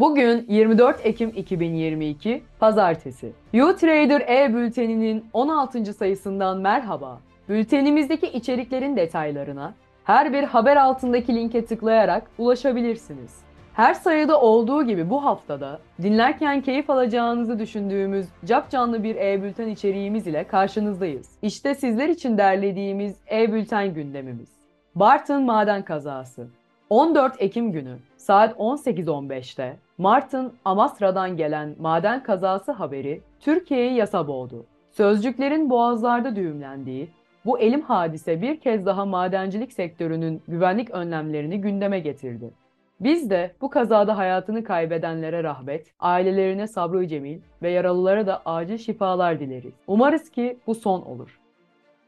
Bugün 24 Ekim 2022 Pazartesi. U-Trader e-bülteninin 16. sayısından merhaba. Bültenimizdeki içeriklerin detaylarına her bir haber altındaki linke tıklayarak ulaşabilirsiniz. Her sayıda olduğu gibi bu haftada dinlerken keyif alacağınızı düşündüğümüz cap canlı bir e-bülten içeriğimiz ile karşınızdayız. İşte sizler için derlediğimiz e-bülten gündemimiz. Bartın maden kazası. 14 Ekim günü saat 18.15'te Martın Amasra'dan gelen maden kazası haberi Türkiye'yi yasa boğdu. Sözcüklerin boğazlarda düğümlendiği bu elim hadise bir kez daha madencilik sektörünün güvenlik önlemlerini gündeme getirdi. Biz de bu kazada hayatını kaybedenlere rahmet, ailelerine sabrı cemil ve yaralılara da acil şifalar dileriz. Umarız ki bu son olur.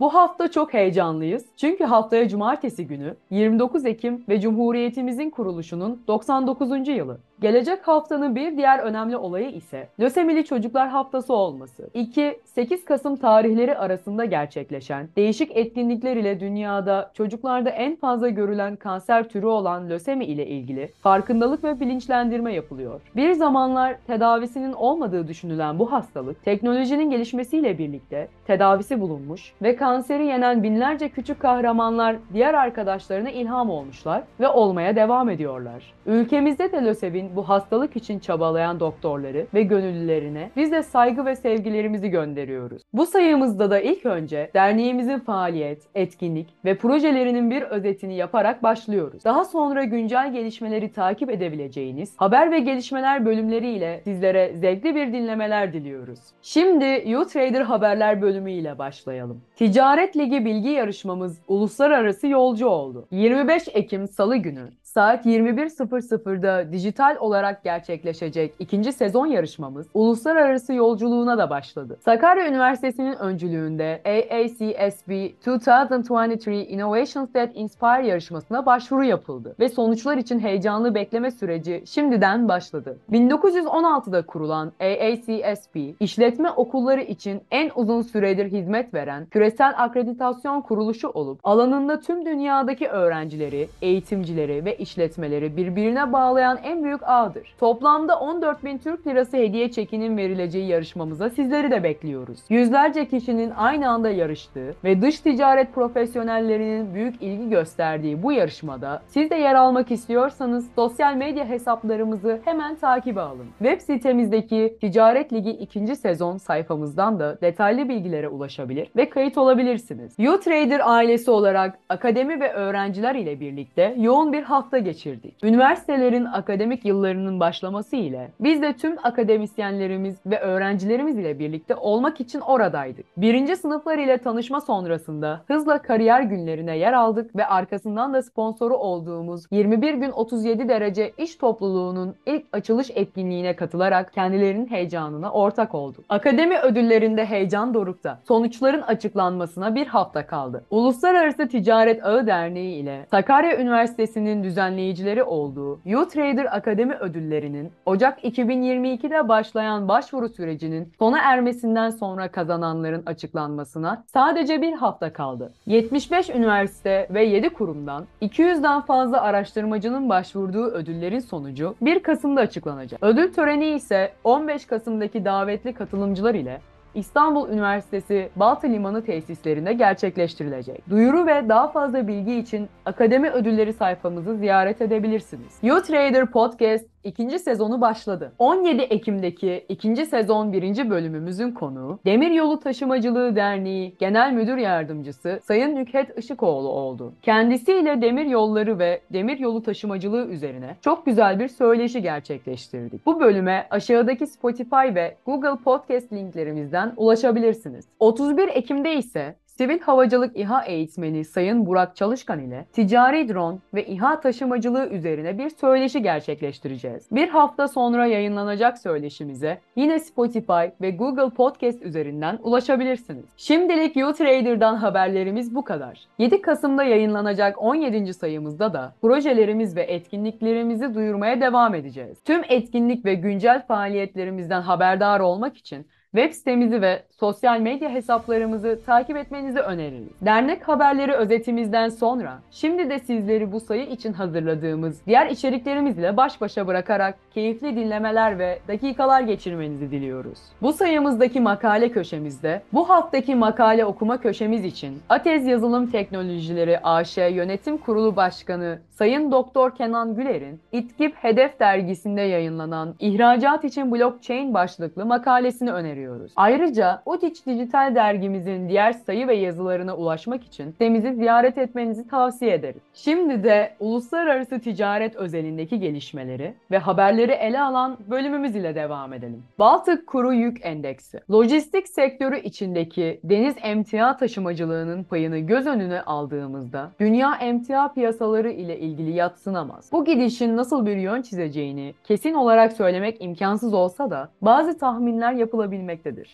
Bu hafta çok heyecanlıyız. Çünkü haftaya cumartesi günü 29 Ekim ve Cumhuriyetimizin kuruluşunun 99. yılı. Gelecek haftanın bir diğer önemli olayı ise Lösemili Çocuklar Haftası olması. 2-8 Kasım tarihleri arasında gerçekleşen değişik etkinlikler ile dünyada çocuklarda en fazla görülen kanser türü olan lösemi ile ilgili farkındalık ve bilinçlendirme yapılıyor. Bir zamanlar tedavisinin olmadığı düşünülen bu hastalık teknolojinin gelişmesiyle birlikte tedavisi bulunmuş ve kanseri yenen binlerce küçük kahramanlar diğer arkadaşlarına ilham olmuşlar ve olmaya devam ediyorlar. Ülkemizde de lösemin bu hastalık için çabalayan doktorları ve gönüllülerine biz de saygı ve sevgilerimizi gönderiyoruz. Bu sayımızda da ilk önce derneğimizin faaliyet, etkinlik ve projelerinin bir özetini yaparak başlıyoruz. Daha sonra güncel gelişmeleri takip edebileceğiniz haber ve gelişmeler bölümleriyle sizlere zevkli bir dinlemeler diliyoruz. Şimdi U-Trader haberler bölümü ile başlayalım. Ticaret Ligi bilgi yarışmamız uluslararası yolcu oldu. 25 Ekim Salı günü saat 21.00'da dijital olarak gerçekleşecek ikinci sezon yarışmamız uluslararası yolculuğuna da başladı. Sakarya Üniversitesi'nin öncülüğünde AACSB 2023 Innovations That Inspire yarışmasına başvuru yapıldı ve sonuçlar için heyecanlı bekleme süreci şimdiden başladı. 1916'da kurulan AACSB, işletme okulları için en uzun süredir hizmet veren küresel akreditasyon kuruluşu olup alanında tüm dünyadaki öğrencileri, eğitimcileri ve işletmeleri birbirine bağlayan en büyük ağdır. Toplamda 14 bin Türk Lirası hediye çekinin verileceği yarışmamıza sizleri de bekliyoruz. Yüzlerce kişinin aynı anda yarıştığı ve dış ticaret profesyonellerinin büyük ilgi gösterdiği bu yarışmada siz de yer almak istiyorsanız sosyal medya hesaplarımızı hemen takibe alın. Web sitemizdeki Ticaret Ligi 2. sezon sayfamızdan da detaylı bilgilere ulaşabilir ve kayıt olabilirsiniz. U-Trader ailesi olarak akademi ve öğrenciler ile birlikte yoğun bir hafta geçirdik. Üniversitelerin akademik yıllarının başlaması ile biz de tüm akademisyenlerimiz ve öğrencilerimiz ile birlikte olmak için oradaydık. Birinci sınıflar ile tanışma sonrasında hızla kariyer günlerine yer aldık ve arkasından da sponsoru olduğumuz 21 gün 37 derece iş topluluğunun ilk açılış etkinliğine katılarak kendilerinin heyecanına ortak olduk. Akademi ödüllerinde heyecan dorukta. Sonuçların açıklanmasına bir hafta kaldı. Uluslararası Ticaret Ağı Derneği ile Sakarya Üniversitesi'nin düzenleyicileri olduğu U-Trader Akademi ödüllerinin Ocak 2022'de başlayan başvuru sürecinin sona ermesinden sonra kazananların açıklanmasına sadece bir hafta kaldı. 75 üniversite ve 7 kurumdan 200'den fazla araştırmacının başvurduğu ödüllerin sonucu 1 Kasım'da açıklanacak. Ödül töreni ise 15 Kasım'daki davetli katılımcılar ile İstanbul Üniversitesi Balta Limanı tesislerinde gerçekleştirilecek. Duyuru ve daha fazla bilgi için Akademi Ödülleri sayfamızı ziyaret edebilirsiniz. U-Trader Podcast ikinci sezonu başladı. 17 Ekim'deki ikinci sezon birinci bölümümüzün konuğu Demiryolu Taşımacılığı Derneği Genel Müdür Yardımcısı Sayın Nükhet Işıkoğlu oldu. Kendisiyle demir yolları ve demir yolu taşımacılığı üzerine çok güzel bir söyleşi gerçekleştirdik. Bu bölüme aşağıdaki Spotify ve Google Podcast linklerimizden ulaşabilirsiniz. 31 Ekim'de ise Sivil Havacılık İHA Eğitmeni Sayın Burak Çalışkan ile ticari drone ve İHA taşımacılığı üzerine bir söyleşi gerçekleştireceğiz. Bir hafta sonra yayınlanacak söyleşimize yine Spotify ve Google Podcast üzerinden ulaşabilirsiniz. Şimdilik U-Trader'dan haberlerimiz bu kadar. 7 Kasım'da yayınlanacak 17. sayımızda da projelerimiz ve etkinliklerimizi duyurmaya devam edeceğiz. Tüm etkinlik ve güncel faaliyetlerimizden haberdar olmak için Web sitemizi ve sosyal medya hesaplarımızı takip etmenizi öneririz. Dernek haberleri özetimizden sonra şimdi de sizleri bu sayı için hazırladığımız diğer içeriklerimizle baş başa bırakarak keyifli dinlemeler ve dakikalar geçirmenizi diliyoruz. Bu sayımızdaki makale köşemizde bu haftaki makale okuma köşemiz için Atez Yazılım Teknolojileri AŞ Yönetim Kurulu Başkanı Sayın Doktor Kenan Güler'in İTKİP Hedef dergisinde yayınlanan İhracat için Blockchain başlıklı makalesini öneriyoruz. Ayrıca Utiç Dijital dergimizin diğer sayı ve yazılarına ulaşmak için sitemizi ziyaret etmenizi tavsiye ederiz. Şimdi de uluslararası ticaret özelindeki gelişmeleri ve haberleri ele alan bölümümüz ile devam edelim. Baltık Kuru Yük Endeksi Lojistik sektörü içindeki deniz emtia taşımacılığının payını göz önüne aldığımızda dünya emtia piyasaları ile ilgili yatsınamaz. Bu gidişin nasıl bir yön çizeceğini kesin olarak söylemek imkansız olsa da bazı tahminler yapılabilmektedir.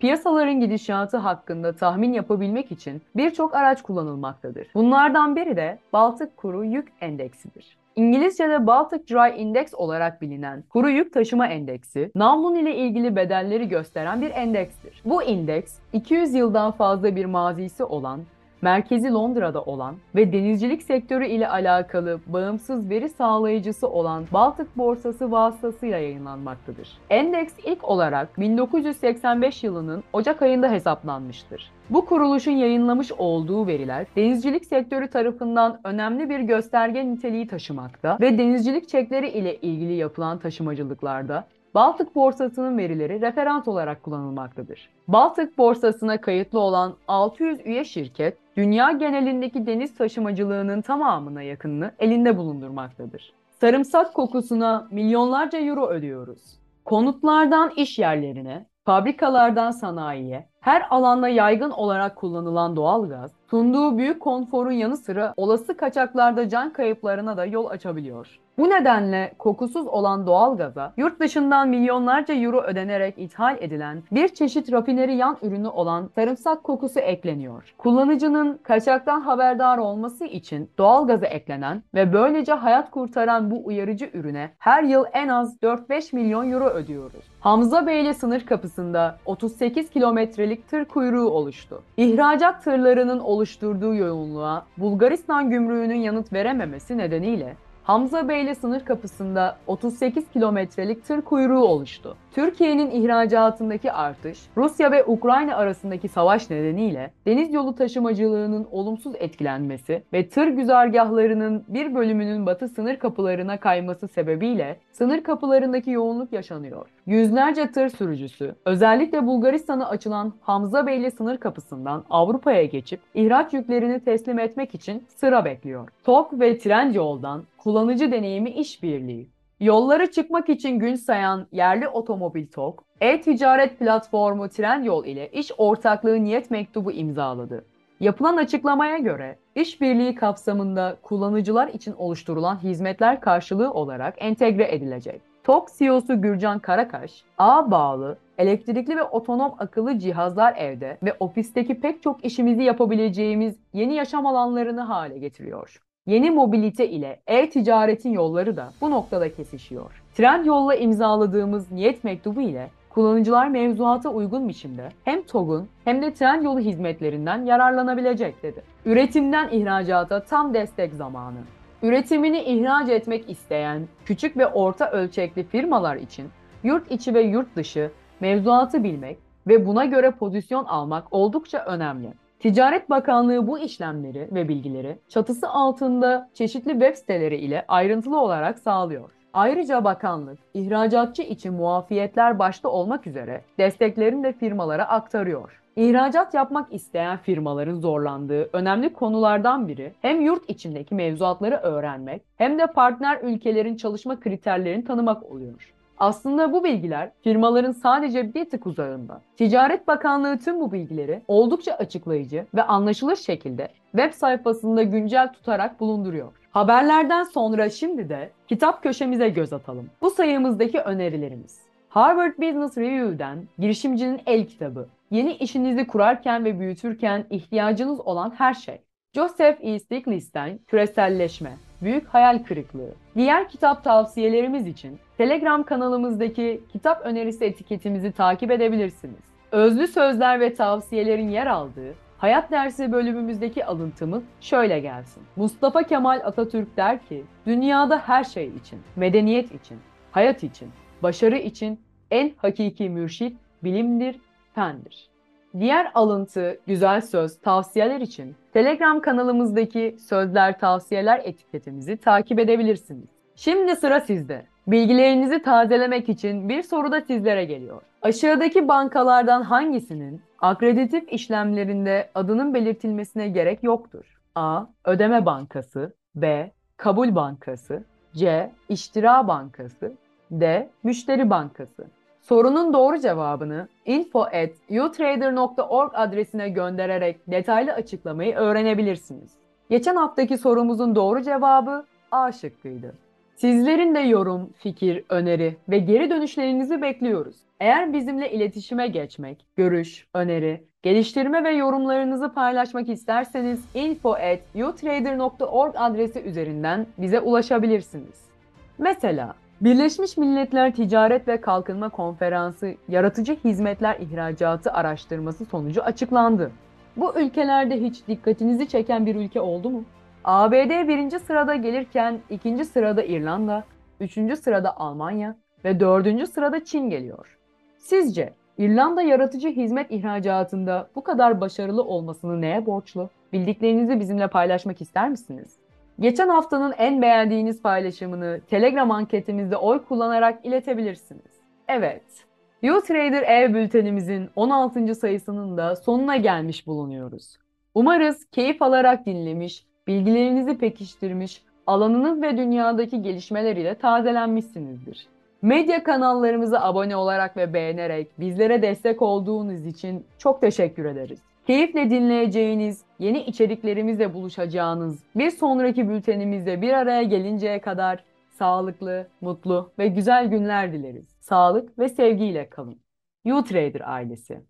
Piyasaların gidişatı hakkında tahmin yapabilmek için birçok araç kullanılmaktadır. Bunlardan biri de Baltık Kuru Yük Endeksidir. İngilizce'de Baltic Dry Index olarak bilinen kuru yük taşıma endeksi, navlun ile ilgili bedelleri gösteren bir endekstir. Bu indeks, 200 yıldan fazla bir mazisi olan merkezi Londra'da olan ve denizcilik sektörü ile alakalı bağımsız veri sağlayıcısı olan Baltık Borsası vasıtasıyla yayınlanmaktadır. Endeks ilk olarak 1985 yılının Ocak ayında hesaplanmıştır. Bu kuruluşun yayınlamış olduğu veriler denizcilik sektörü tarafından önemli bir gösterge niteliği taşımakta ve denizcilik çekleri ile ilgili yapılan taşımacılıklarda Baltık borsasının verileri referans olarak kullanılmaktadır. Baltık borsasına kayıtlı olan 600 üye şirket, dünya genelindeki deniz taşımacılığının tamamına yakınını elinde bulundurmaktadır. Sarımsak kokusuna milyonlarca euro ödüyoruz. Konutlardan iş yerlerine, fabrikalardan sanayiye, her alanda yaygın olarak kullanılan doğalgaz, sunduğu büyük konforun yanı sıra olası kaçaklarda can kayıplarına da yol açabiliyor. Bu nedenle kokusuz olan doğalgaza yurt dışından milyonlarca euro ödenerek ithal edilen bir çeşit rafineri yan ürünü olan sarımsak kokusu ekleniyor. Kullanıcının kaçaktan haberdar olması için doğalgaza eklenen ve böylece hayat kurtaran bu uyarıcı ürüne her yıl en az 4-5 milyon euro ödüyoruz. Hamza Beyli sınır kapısında 38 kilometrelik tır kuyruğu oluştu. İhracat tırlarının oluşturduğu yoğunluğa Bulgaristan gümrüğünün yanıt verememesi nedeniyle Hamza Beyli sınır kapısında 38 kilometrelik tır kuyruğu oluştu. Türkiye'nin ihracatındaki artış, Rusya ve Ukrayna arasındaki savaş nedeniyle deniz yolu taşımacılığının olumsuz etkilenmesi ve tır güzergahlarının bir bölümünün batı sınır kapılarına kayması sebebiyle sınır kapılarındaki yoğunluk yaşanıyor. Yüzlerce tır sürücüsü özellikle Bulgaristan'a açılan Hamza Beyli sınır kapısından Avrupa'ya geçip ihraç yüklerini teslim etmek için sıra bekliyor. TOK ve Trendyol'dan kullanıcı deneyimi işbirliği. Yollara çıkmak için gün sayan yerli otomobil TOK, e-ticaret platformu Trendyol ile iş ortaklığı niyet mektubu imzaladı. Yapılan açıklamaya göre işbirliği kapsamında kullanıcılar için oluşturulan hizmetler karşılığı olarak entegre edilecek. TOK CEO'su Gürcan Karakaş, ağ bağlı, elektrikli ve otonom akıllı cihazlar evde ve ofisteki pek çok işimizi yapabileceğimiz yeni yaşam alanlarını hale getiriyor. Yeni mobilite ile e-ticaretin yolları da bu noktada kesişiyor. Trendyol'la imzaladığımız niyet mektubu ile kullanıcılar mevzuata uygun biçimde hem TOG'un hem de Trendyol hizmetlerinden yararlanabilecek dedi. Üretimden ihracata tam destek zamanı. Üretimini ihraç etmek isteyen küçük ve orta ölçekli firmalar için yurt içi ve yurt dışı mevzuatı bilmek ve buna göre pozisyon almak oldukça önemli. Ticaret Bakanlığı bu işlemleri ve bilgileri çatısı altında çeşitli web siteleri ile ayrıntılı olarak sağlıyor. Ayrıca bakanlık, ihracatçı için muafiyetler başta olmak üzere desteklerini de firmalara aktarıyor. İhracat yapmak isteyen firmaların zorlandığı önemli konulardan biri hem yurt içindeki mevzuatları öğrenmek hem de partner ülkelerin çalışma kriterlerini tanımak oluyor. Aslında bu bilgiler firmaların sadece bir tık uzağında. Ticaret Bakanlığı tüm bu bilgileri oldukça açıklayıcı ve anlaşılır şekilde web sayfasında güncel tutarak bulunduruyor. Haberlerden sonra şimdi de kitap köşemize göz atalım. Bu sayımızdaki önerilerimiz. Harvard Business Review'den Girişimcinin El Kitabı. Yeni işinizi kurarken ve büyütürken ihtiyacınız olan her şey. Joseph E. Stiglitz'ten Küreselleşme, Büyük Hayal Kırıklığı. Diğer kitap tavsiyelerimiz için Telegram kanalımızdaki kitap önerisi etiketimizi takip edebilirsiniz. Özlü sözler ve tavsiyelerin yer aldığı Hayat dersi bölümümüzdeki alıntımız şöyle gelsin. Mustafa Kemal Atatürk der ki, dünyada her şey için, medeniyet için, hayat için, başarı için en hakiki mürşit bilimdir, fendir. Diğer alıntı, güzel söz, tavsiyeler için Telegram kanalımızdaki sözler, tavsiyeler etiketimizi takip edebilirsiniz. Şimdi sıra sizde. Bilgilerinizi tazelemek için bir soru da sizlere geliyor. Aşağıdaki bankalardan hangisinin akreditif işlemlerinde adının belirtilmesine gerek yoktur? A. Ödeme Bankası B. Kabul Bankası C. İştira Bankası D. Müşteri Bankası Sorunun doğru cevabını info@utrader.org adresine göndererek detaylı açıklamayı öğrenebilirsiniz. Geçen haftaki sorumuzun doğru cevabı A şıkkıydı. Sizlerin de yorum, fikir, öneri ve geri dönüşlerinizi bekliyoruz. Eğer bizimle iletişime geçmek, görüş, öneri, geliştirme ve yorumlarınızı paylaşmak isterseniz info@utrader.org adresi üzerinden bize ulaşabilirsiniz. Mesela Birleşmiş Milletler Ticaret ve Kalkınma Konferansı Yaratıcı Hizmetler İhracatı araştırması sonucu açıklandı. Bu ülkelerde hiç dikkatinizi çeken bir ülke oldu mu? ABD birinci sırada gelirken ikinci sırada İrlanda, üçüncü sırada Almanya ve dördüncü sırada Çin geliyor. Sizce İrlanda yaratıcı hizmet ihracatında bu kadar başarılı olmasını neye borçlu? Bildiklerinizi bizimle paylaşmak ister misiniz? Geçen haftanın en beğendiğiniz paylaşımını Telegram anketimizde oy kullanarak iletebilirsiniz. Evet, YouTrader ev bültenimizin 16. sayısının da sonuna gelmiş bulunuyoruz. Umarız keyif alarak dinlemiş, bilgilerinizi pekiştirmiş, alanınız ve dünyadaki gelişmeler ile tazelenmişsinizdir. Medya kanallarımıza abone olarak ve beğenerek bizlere destek olduğunuz için çok teşekkür ederiz. Keyifle dinleyeceğiniz, yeni içeriklerimizle buluşacağınız bir sonraki bültenimizde bir araya gelinceye kadar sağlıklı, mutlu ve güzel günler dileriz. Sağlık ve sevgiyle kalın. YouTrader ailesi.